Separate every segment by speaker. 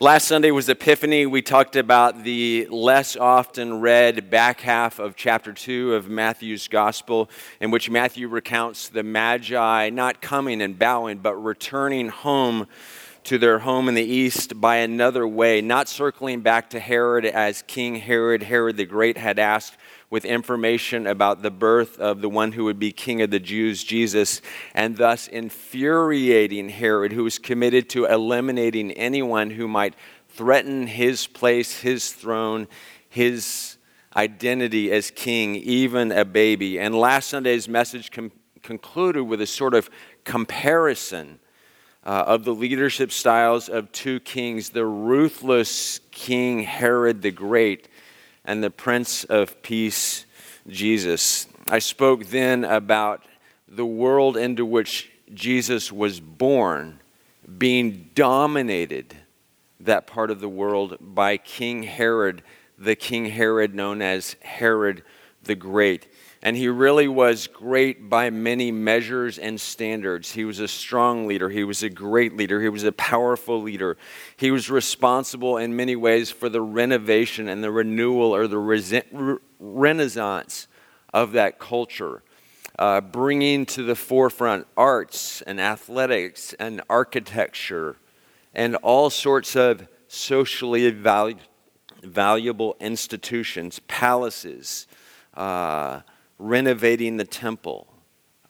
Speaker 1: Last Sunday was Epiphany. We talked about the less often read back half of chapter 2 of Matthew's Gospel, in which Matthew recounts the Magi not coming and bowing, but returning home to their home in the east by another way, not circling back to Herod as King Herod, Herod the Great, had asked with information about the birth of the one who would be king of the Jews, Jesus, and thus infuriating Herod, who was committed to eliminating anyone who might threaten his place, his throne, his identity as king, even a baby. And last Sunday's message com- concluded with a sort of comparison. Uh, of the leadership styles of two kings, the ruthless King Herod the Great and the Prince of Peace, Jesus. I spoke then about the world into which Jesus was born being dominated, that part of the world, by King Herod, the King Herod known as Herod the Great. And he really was great by many measures and standards. He was a strong leader. He was a great leader. He was a powerful leader. He was responsible in many ways for the renovation and the renewal or the re- renaissance of that culture, uh, bringing to the forefront arts and athletics and architecture and all sorts of socially valu- valuable institutions, palaces. Uh, renovating the temple,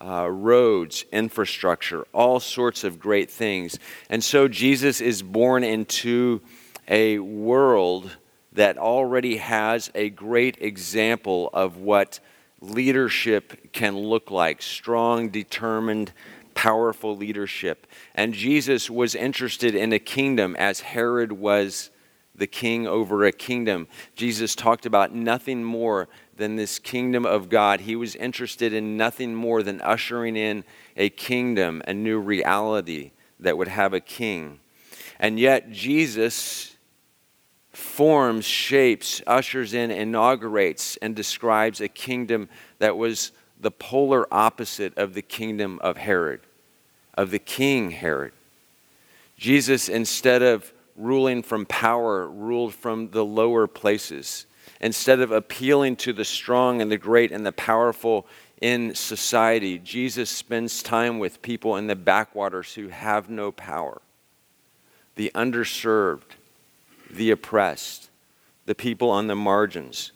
Speaker 1: uh, roads, infrastructure, all sorts of great things. And so Jesus is born into a world that already has a great example of what leadership can look like strong, determined, powerful leadership. And Jesus was interested in a kingdom as Herod was the king over a kingdom. Jesus talked about nothing more than this kingdom of God. He was interested in nothing more than ushering in a kingdom, a new reality that would have a king. And yet, Jesus forms, shapes, ushers in, inaugurates, and describes a kingdom that was the polar opposite of the kingdom of Herod, of the king Herod. Jesus, instead of ruling from power, ruled from the lower places instead of appealing to the strong and the great and the powerful in society, Jesus spends time with people in the backwaters who have no power, the underserved, the oppressed, the people on the margins.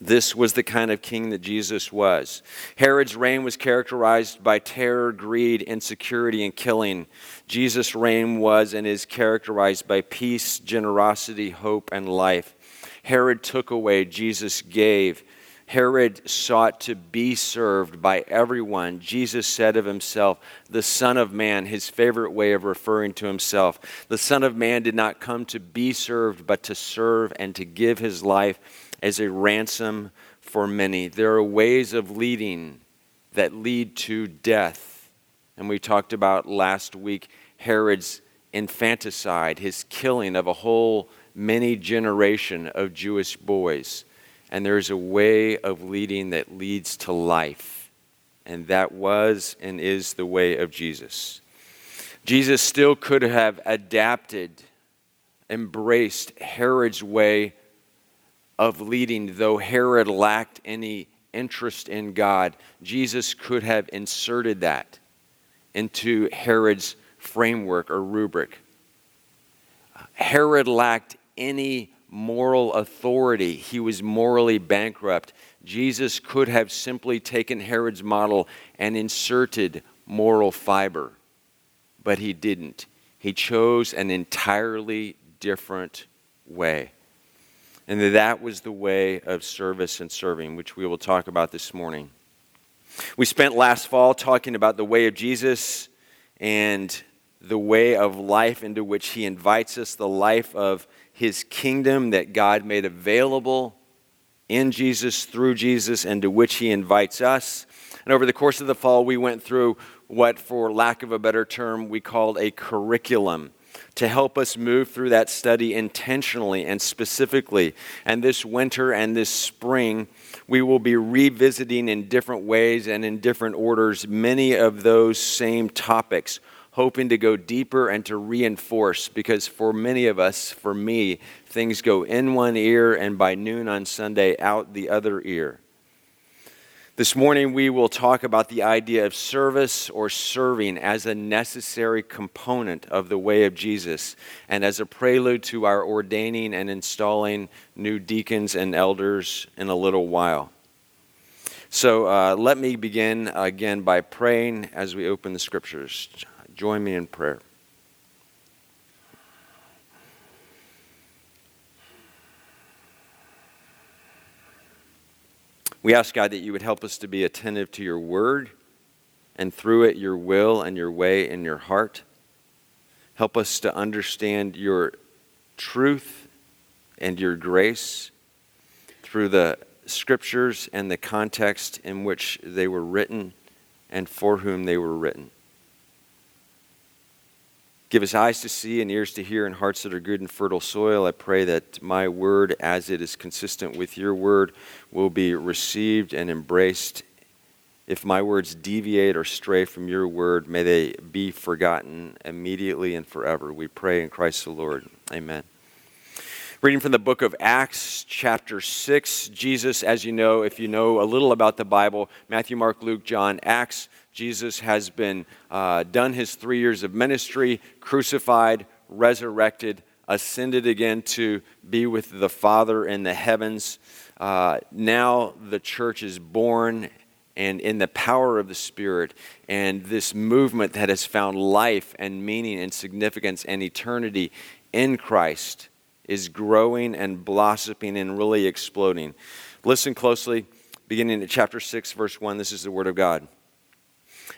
Speaker 1: This was the kind of king that Jesus was. Herod's reign was characterized by terror, greed, insecurity, and killing. Jesus' reign was and is characterized by peace, generosity, hope, and life. Herod took away, Jesus gave. Herod sought to be served by everyone. Jesus said of himself, the Son of Man, his favorite way of referring to himself. The Son of Man did not come to be served, but to serve and to give his life as a ransom for many. There are ways of leading that lead to death. And we talked about last week Herod's infanticide, his killing of a whole many generation of Jewish boys. And there's a way of leading that leads to life. And that was and is the way of Jesus. Jesus still could have adapted, embraced Herod's way of leading, though Herod lacked any interest in God. Jesus could have inserted that into Herod's framework or rubric. Herod lacked any moral authority. He was morally bankrupt. Jesus could have simply taken Herod's model and inserted moral fiber, but he didn't. He chose an entirely different way. And that was the way of service and serving, which we will talk about this morning. We spent last fall talking about the way of Jesus and the way of life into which he invites us, the life of his kingdom that God made available in Jesus, through Jesus, and to which he invites us. And over the course of the fall, we went through what, for lack of a better term, we called a curriculum to help us move through that study intentionally and specifically. And this winter and this spring, we will be revisiting in different ways and in different orders many of those same topics hoping to go deeper and to reinforce because for many of us, for me, things go in one ear and by noon on Sunday out the other ear. This morning, we will talk about the idea of service or serving as a necessary component of the way of Jesus and as a prelude to our ordaining and installing new deacons and elders in a little while. So uh, let me begin again by praying as we open the scriptures. Join me in prayer. We ask, God, that you would help us to be attentive to your word and through it your will and your way in your heart. Help us to understand your truth and your grace through the scriptures and the context in which they were written and for whom they were written. Give us eyes to see and ears to hear and hearts that are good and fertile soil. I pray that my word, as it is consistent with your word, will be received and embraced. If my words deviate or stray from your word, may they be forgotten immediately and forever. We pray in Christ the Lord. Amen. Reading from the book of Acts, chapter 6. Jesus, as you know, if you know a little about the Bible, Matthew, Mark, Luke, John, Acts, Jesus has been uh, done his three years of ministry, crucified, resurrected, ascended again to be with the Father in the heavens. Uh, now the church is born and in the power of the Spirit, and this movement that has found life and meaning and significance and eternity in Christ is growing and blossoming and really exploding. Listen closely, beginning at chapter 6, verse 1. This is the Word of God.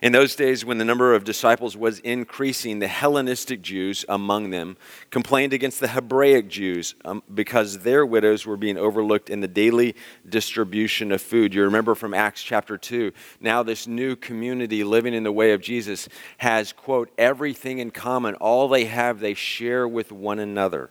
Speaker 1: In those days, when the number of disciples was increasing, the Hellenistic Jews among them complained against the Hebraic Jews um, because their widows were being overlooked in the daily distribution of food. You remember from Acts chapter 2. Now, this new community living in the way of Jesus has, quote, everything in common. All they have, they share with one another.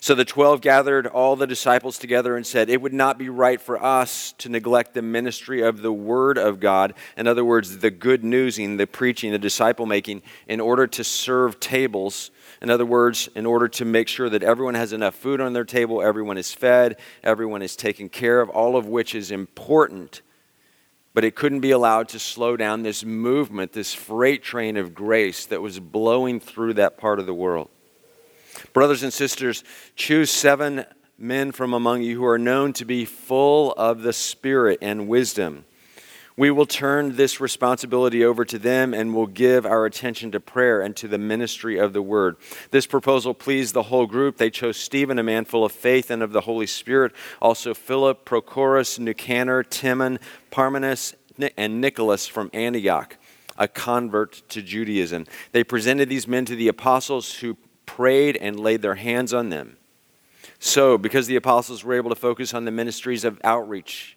Speaker 1: So the twelve gathered all the disciples together and said, It would not be right for us to neglect the ministry of the Word of God. In other words, the good newsing, the preaching, the disciple making, in order to serve tables. In other words, in order to make sure that everyone has enough food on their table, everyone is fed, everyone is taken care of, all of which is important. But it couldn't be allowed to slow down this movement, this freight train of grace that was blowing through that part of the world. Brothers and sisters, choose seven men from among you who are known to be full of the Spirit and wisdom. We will turn this responsibility over to them and will give our attention to prayer and to the ministry of the word. This proposal pleased the whole group. They chose Stephen, a man full of faith and of the Holy Spirit, also Philip, Prochorus, Nicanor, Timon, Parmenas, and Nicholas from Antioch, a convert to Judaism. They presented these men to the apostles who prayed and laid their hands on them. So, because the apostles were able to focus on the ministries of outreach,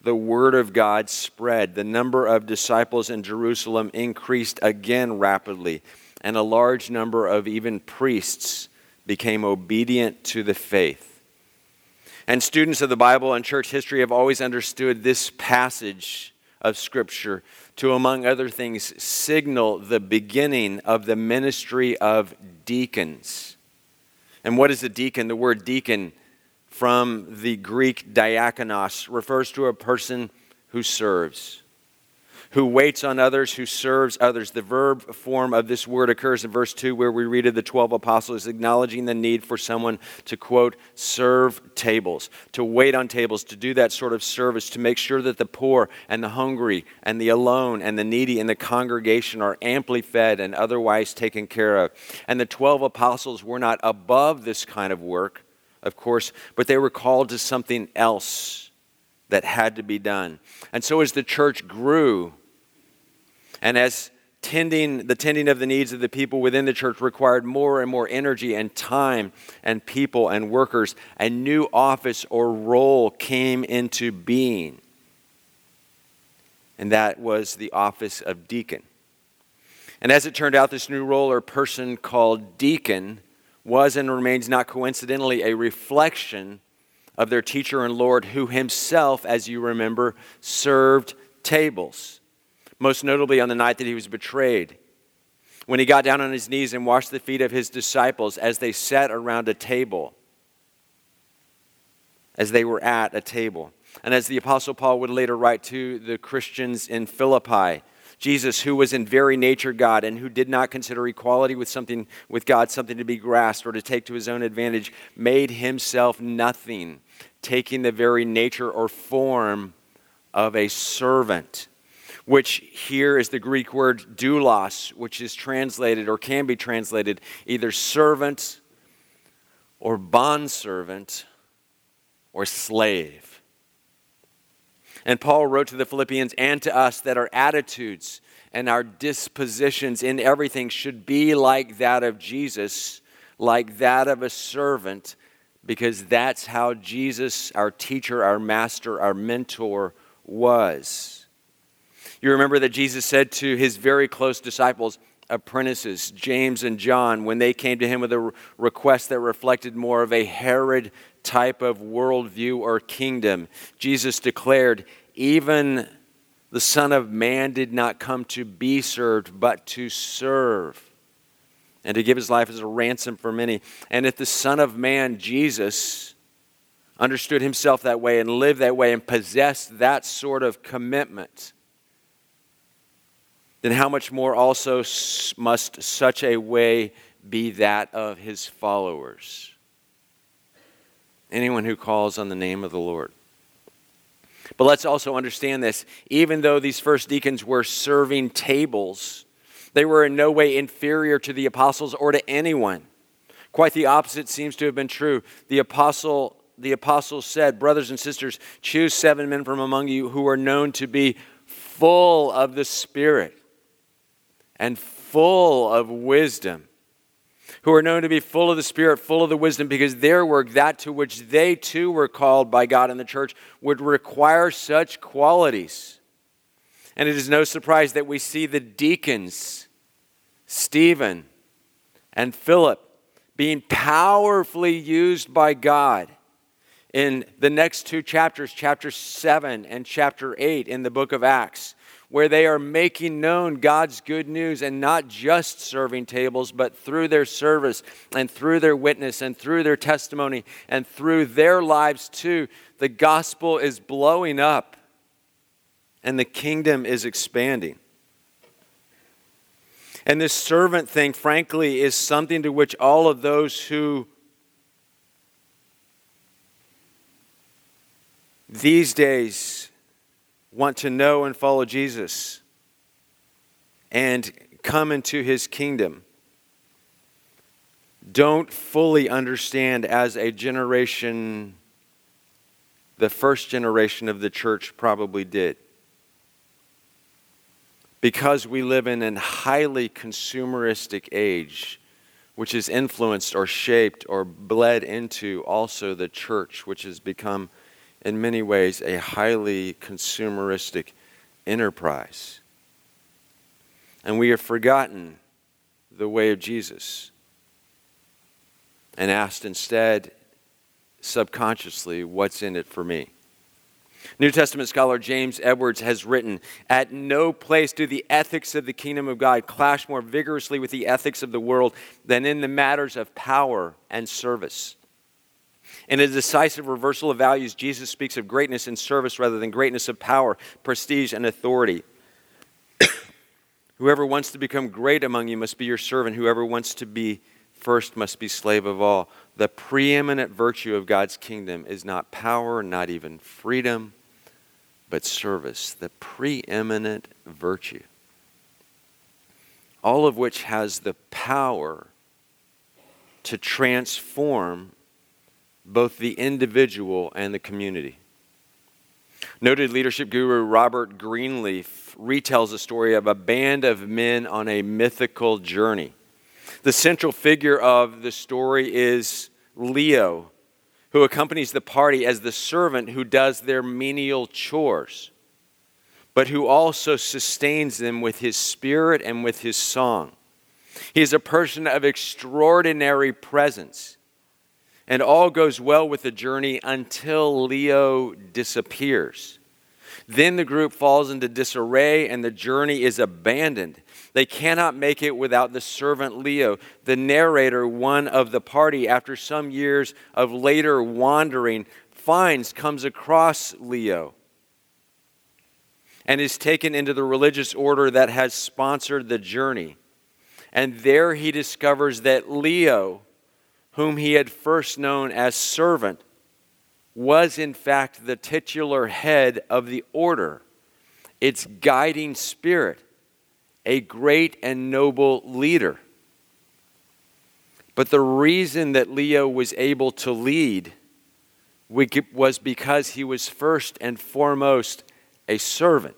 Speaker 1: the word of God spread. The number of disciples in Jerusalem increased again rapidly, and a large number of even priests became obedient to the faith. And students of the Bible and church history have always understood this passage of Scripture to, among other things, signal the beginning of the ministry of deacons. And what is a deacon? The word deacon from the Greek diakonos refers to a person who serves who waits on others, who serves others. The verb form of this word occurs in verse 2, where we read of the 12 apostles acknowledging the need for someone to, quote, serve tables, to wait on tables, to do that sort of service, to make sure that the poor and the hungry and the alone and the needy in the congregation are amply fed and otherwise taken care of. And the 12 apostles were not above this kind of work, of course, but they were called to something else that had to be done. And so as the church grew, and as tending the tending of the needs of the people within the church required more and more energy and time and people and workers, a new office or role came into being. And that was the office of deacon. And as it turned out, this new role or person called deacon was and remains not coincidentally a reflection of their teacher and Lord, who himself, as you remember, served tables, most notably on the night that he was betrayed. when he got down on his knees and washed the feet of his disciples as they sat around a table, as they were at a table. And as the Apostle Paul would later write to the Christians in Philippi, Jesus, who was in very nature God and who did not consider equality with something with God something to be grasped or to take to his own advantage, made himself nothing, taking the very nature or form of a servant, which here is the Greek word doulos, which is translated or can be translated either servant or bondservant or slave. And Paul wrote to the Philippians and to us that our attitudes and our dispositions in everything should be like that of Jesus, like that of a servant, because that's how Jesus, our teacher, our master, our mentor, was. You remember that Jesus said to his very close disciples, apprentices, James and John, when they came to him with a request that reflected more of a Herod type of worldview or kingdom. Jesus declared, Even the Son of Man did not come to be served, but to serve, and to give his life as a ransom for many. And if the Son of Man, Jesus, understood himself that way and lived that way and possessed that sort of commitment, then how much more also must such a way be that of his followers? anyone who calls on the name of the Lord. But let's also understand this. Even though these first deacons were serving tables, they were in no way inferior to the apostles or to anyone. Quite the opposite seems to have been true. The apostle the apostles said, Brothers and sisters, choose seven men from among you who are known to be full of the Spirit and full of wisdom who are known to be full of the Spirit, full of the wisdom, because their work, that to which they too were called by God in the church, would require such qualities. And it is no surprise that we see the deacons, Stephen and Philip, being powerfully used by God in the next two chapters, chapter 7 and chapter 8 in the book of Acts where they are making known God's good news and not just serving tables, but through their service and through their witness and through their testimony and through their lives too. The gospel is blowing up and the kingdom is expanding. And this servant thing, frankly, is something to which all of those who these days want to know and follow Jesus and come into his kingdom don't fully understand as a generation, the first generation of the church probably did. Because we live in a highly consumeristic age, which is influenced or shaped or bled into also the church, which has become in many ways, a highly consumeristic enterprise. And we have forgotten the way of Jesus and asked instead, subconsciously, what's in it for me? New Testament scholar James Edwards has written At no place do the ethics of the kingdom of God clash more vigorously with the ethics of the world than in the matters of power and service. In a decisive reversal of values, Jesus speaks of greatness in service rather than greatness of power, prestige, and authority. Whoever wants to become great among you must be your servant. Whoever wants to be first must be slave of all. The preeminent virtue of God's kingdom is not power, not even freedom, but service. The preeminent virtue. All of which has the power to transform both the individual and the community. Noted leadership guru Robert Greenleaf retells the story of a band of men on a mythical journey. The central figure of the story is Leo, who accompanies the party as the servant who does their menial chores, but who also sustains them with his spirit and with his song. He is a person of extraordinary presence and all goes well with the journey until Leo disappears. Then the group falls into disarray and the journey is abandoned. They cannot make it without the servant Leo. The narrator, one of the party, after some years of later wandering, finds, comes across Leo and is taken into the religious order that has sponsored the journey. And there he discovers that Leo, whom he had first known as servant, was in fact the titular head of the order, its guiding spirit a great and noble leader. But the reason that Leo was able to lead was because he was first and foremost a servant.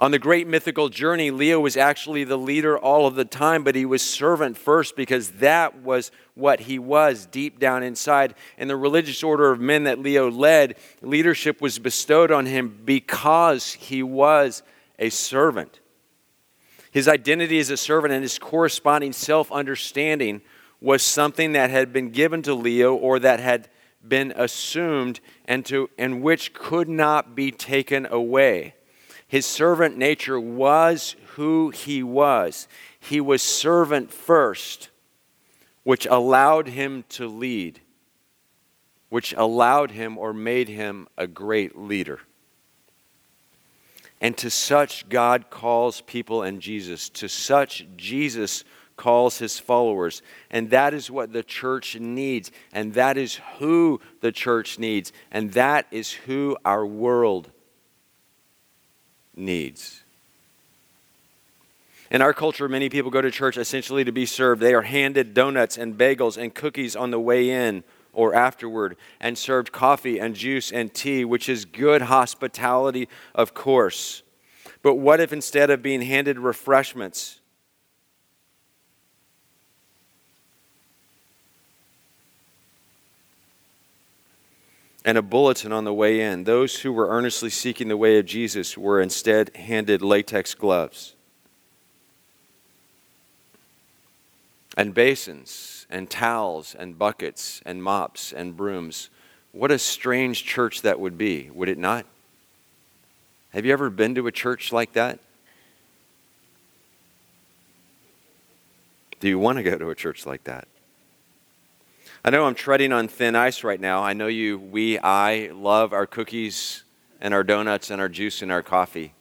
Speaker 1: On the great mythical journey, Leo was actually the leader all of the time, but he was servant first because that was what he was deep down inside. In the religious order of men that Leo led, leadership was bestowed on him because he was a servant. His identity as a servant and his corresponding self understanding was something that had been given to Leo or that had been assumed and, to, and which could not be taken away. His servant nature was who he was. He was servant first, which allowed him to lead, which allowed him or made him a great leader. And to such God calls people and Jesus. To such Jesus calls his followers. And that is what the church needs. And that is who the church needs. And that is who our world needs. In our culture, many people go to church essentially to be served. They are handed donuts and bagels and cookies on the way in or afterward and served coffee and juice and tea, which is good hospitality, of course. But what if instead of being handed refreshments, and a bulletin on the way in, those who were earnestly seeking the way of Jesus were instead handed latex gloves and basins and towels and buckets and mops and brooms. What a strange church that would be, would it not? Have you ever been to a church like that? Do you want to go to a church like that? I know I'm treading on thin ice right now. I know you, we, I love our cookies and our donuts and our juice and our coffee.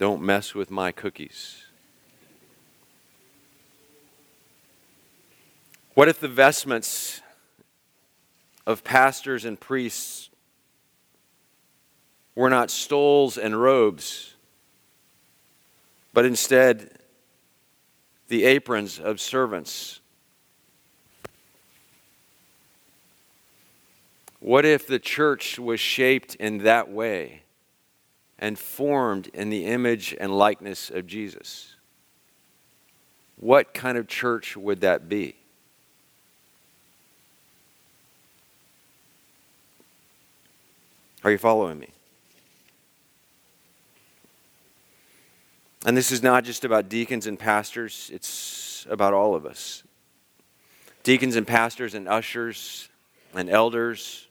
Speaker 1: Don't mess with my cookies. What if the vestments of pastors and priests were not stoles and robes, but instead the aprons of servants? What if the church was shaped in that way and formed in the image and likeness of Jesus? What kind of church would that be? Are you following me? And this is not just about deacons and pastors, it's about all of us. Deacons and pastors and ushers and elders,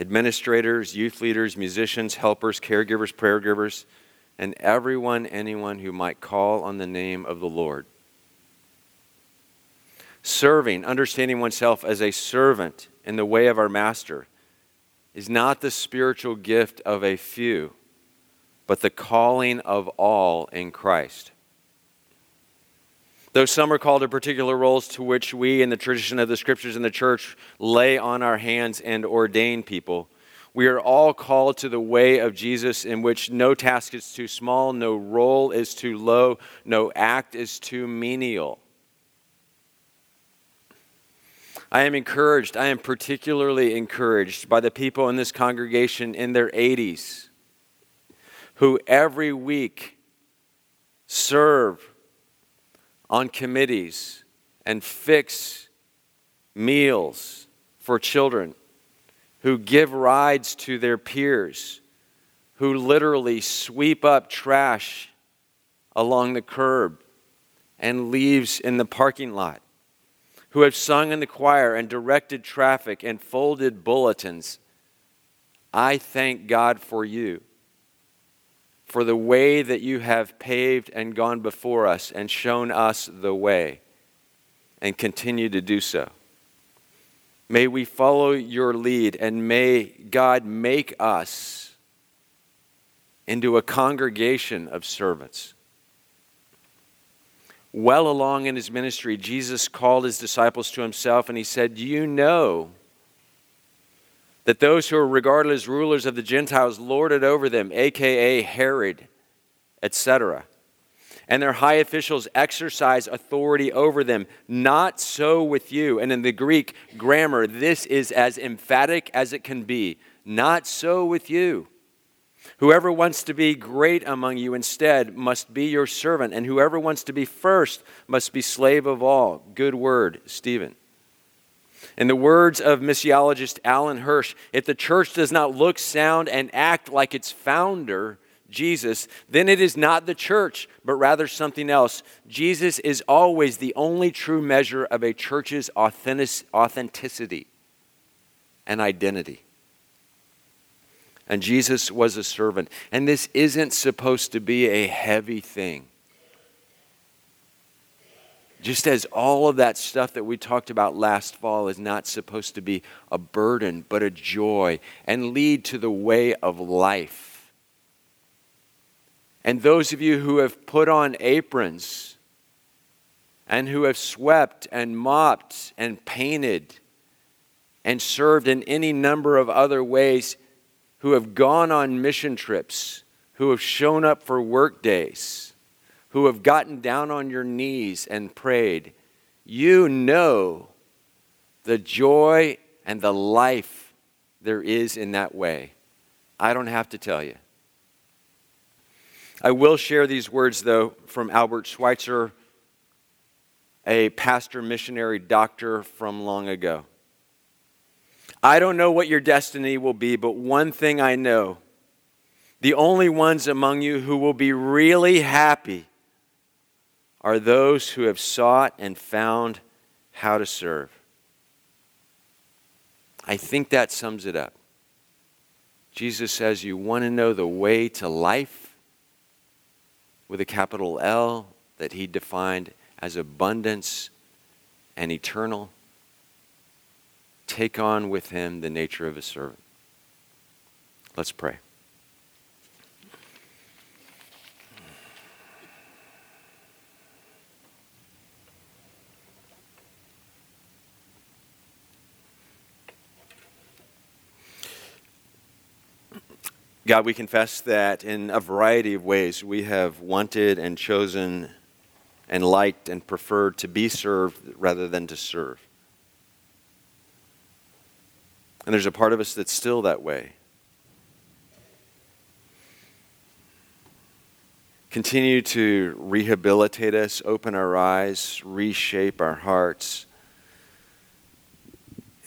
Speaker 1: administrators, youth leaders, musicians, helpers, caregivers, prayer givers, and everyone, anyone who might call on the name of the Lord. Serving, understanding oneself as a servant in the way of our Master is not the spiritual gift of a few, but the calling of all in Christ. Though some are called to particular roles to which we, in the tradition of the scriptures and the church, lay on our hands and ordain people, we are all called to the way of Jesus in which no task is too small, no role is too low, no act is too menial. I am encouraged, I am particularly encouraged by the people in this congregation in their 80s who every week serve on committees and fix meals for children, who give rides to their peers, who literally sweep up trash along the curb and leaves in the parking lot who have sung in the choir and directed traffic and folded bulletins. I thank God for you. For the way that you have paved and gone before us and shown us the way and continue to do so. May we follow your lead and may God make us into a congregation of servants. Well along in his ministry, Jesus called his disciples to himself and he said, You know that those who are regarded as rulers of the Gentiles lord it over them, aka Herod, etc and their high officials exercise authority over them. Not so with you. And in the Greek grammar, this is as emphatic as it can be. Not so with you. Whoever wants to be great among you instead must be your servant, and whoever wants to be first must be slave of all. Good word, Stephen. In the words of missiologist Alan Hirsch, if the church does not look, sound, and act like its founder, Jesus, then it is not the church, but rather something else. Jesus is always the only true measure of a church's authenticity and identity. And Jesus was a servant. And this isn't supposed to be a heavy thing. Just as all of that stuff that we talked about last fall is not supposed to be a burden, but a joy and lead to the way of life. And those of you who have put on aprons and who have swept and mopped and painted and served in any number of other ways, who have gone on mission trips, who have shown up for work days, who have gotten down on your knees and prayed, you know the joy and the life there is in that way. I don't have to tell you. I will share these words, though, from Albert Schweitzer, a pastor, missionary, doctor from long ago. I don't know what your destiny will be, but one thing I know the only ones among you who will be really happy are those who have sought and found how to serve. I think that sums it up. Jesus says, You want to know the way to life? with a capital L that he defined as abundance and eternal. Take on with him the nature of a servant. Let's pray. God, we confess that in a variety of ways we have wanted and chosen and liked and preferred to be served rather than to serve. And there's a part of us that's still that way. Continue to rehabilitate us, open our eyes, reshape our hearts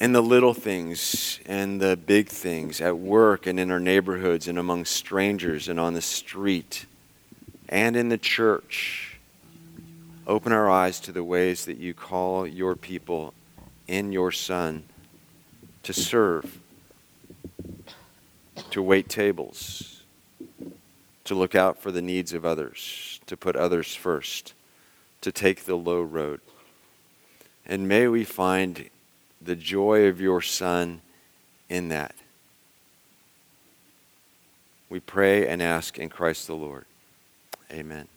Speaker 1: and the little things and the big things at work and in our neighborhoods and among strangers and on the street and in the church. Open our eyes to the ways that you call your people in your Son to serve, to wait tables, to look out for the needs of others, to put others first, to take the low road. And may we find the joy of your Son in that. We pray and ask in Christ the Lord. Amen.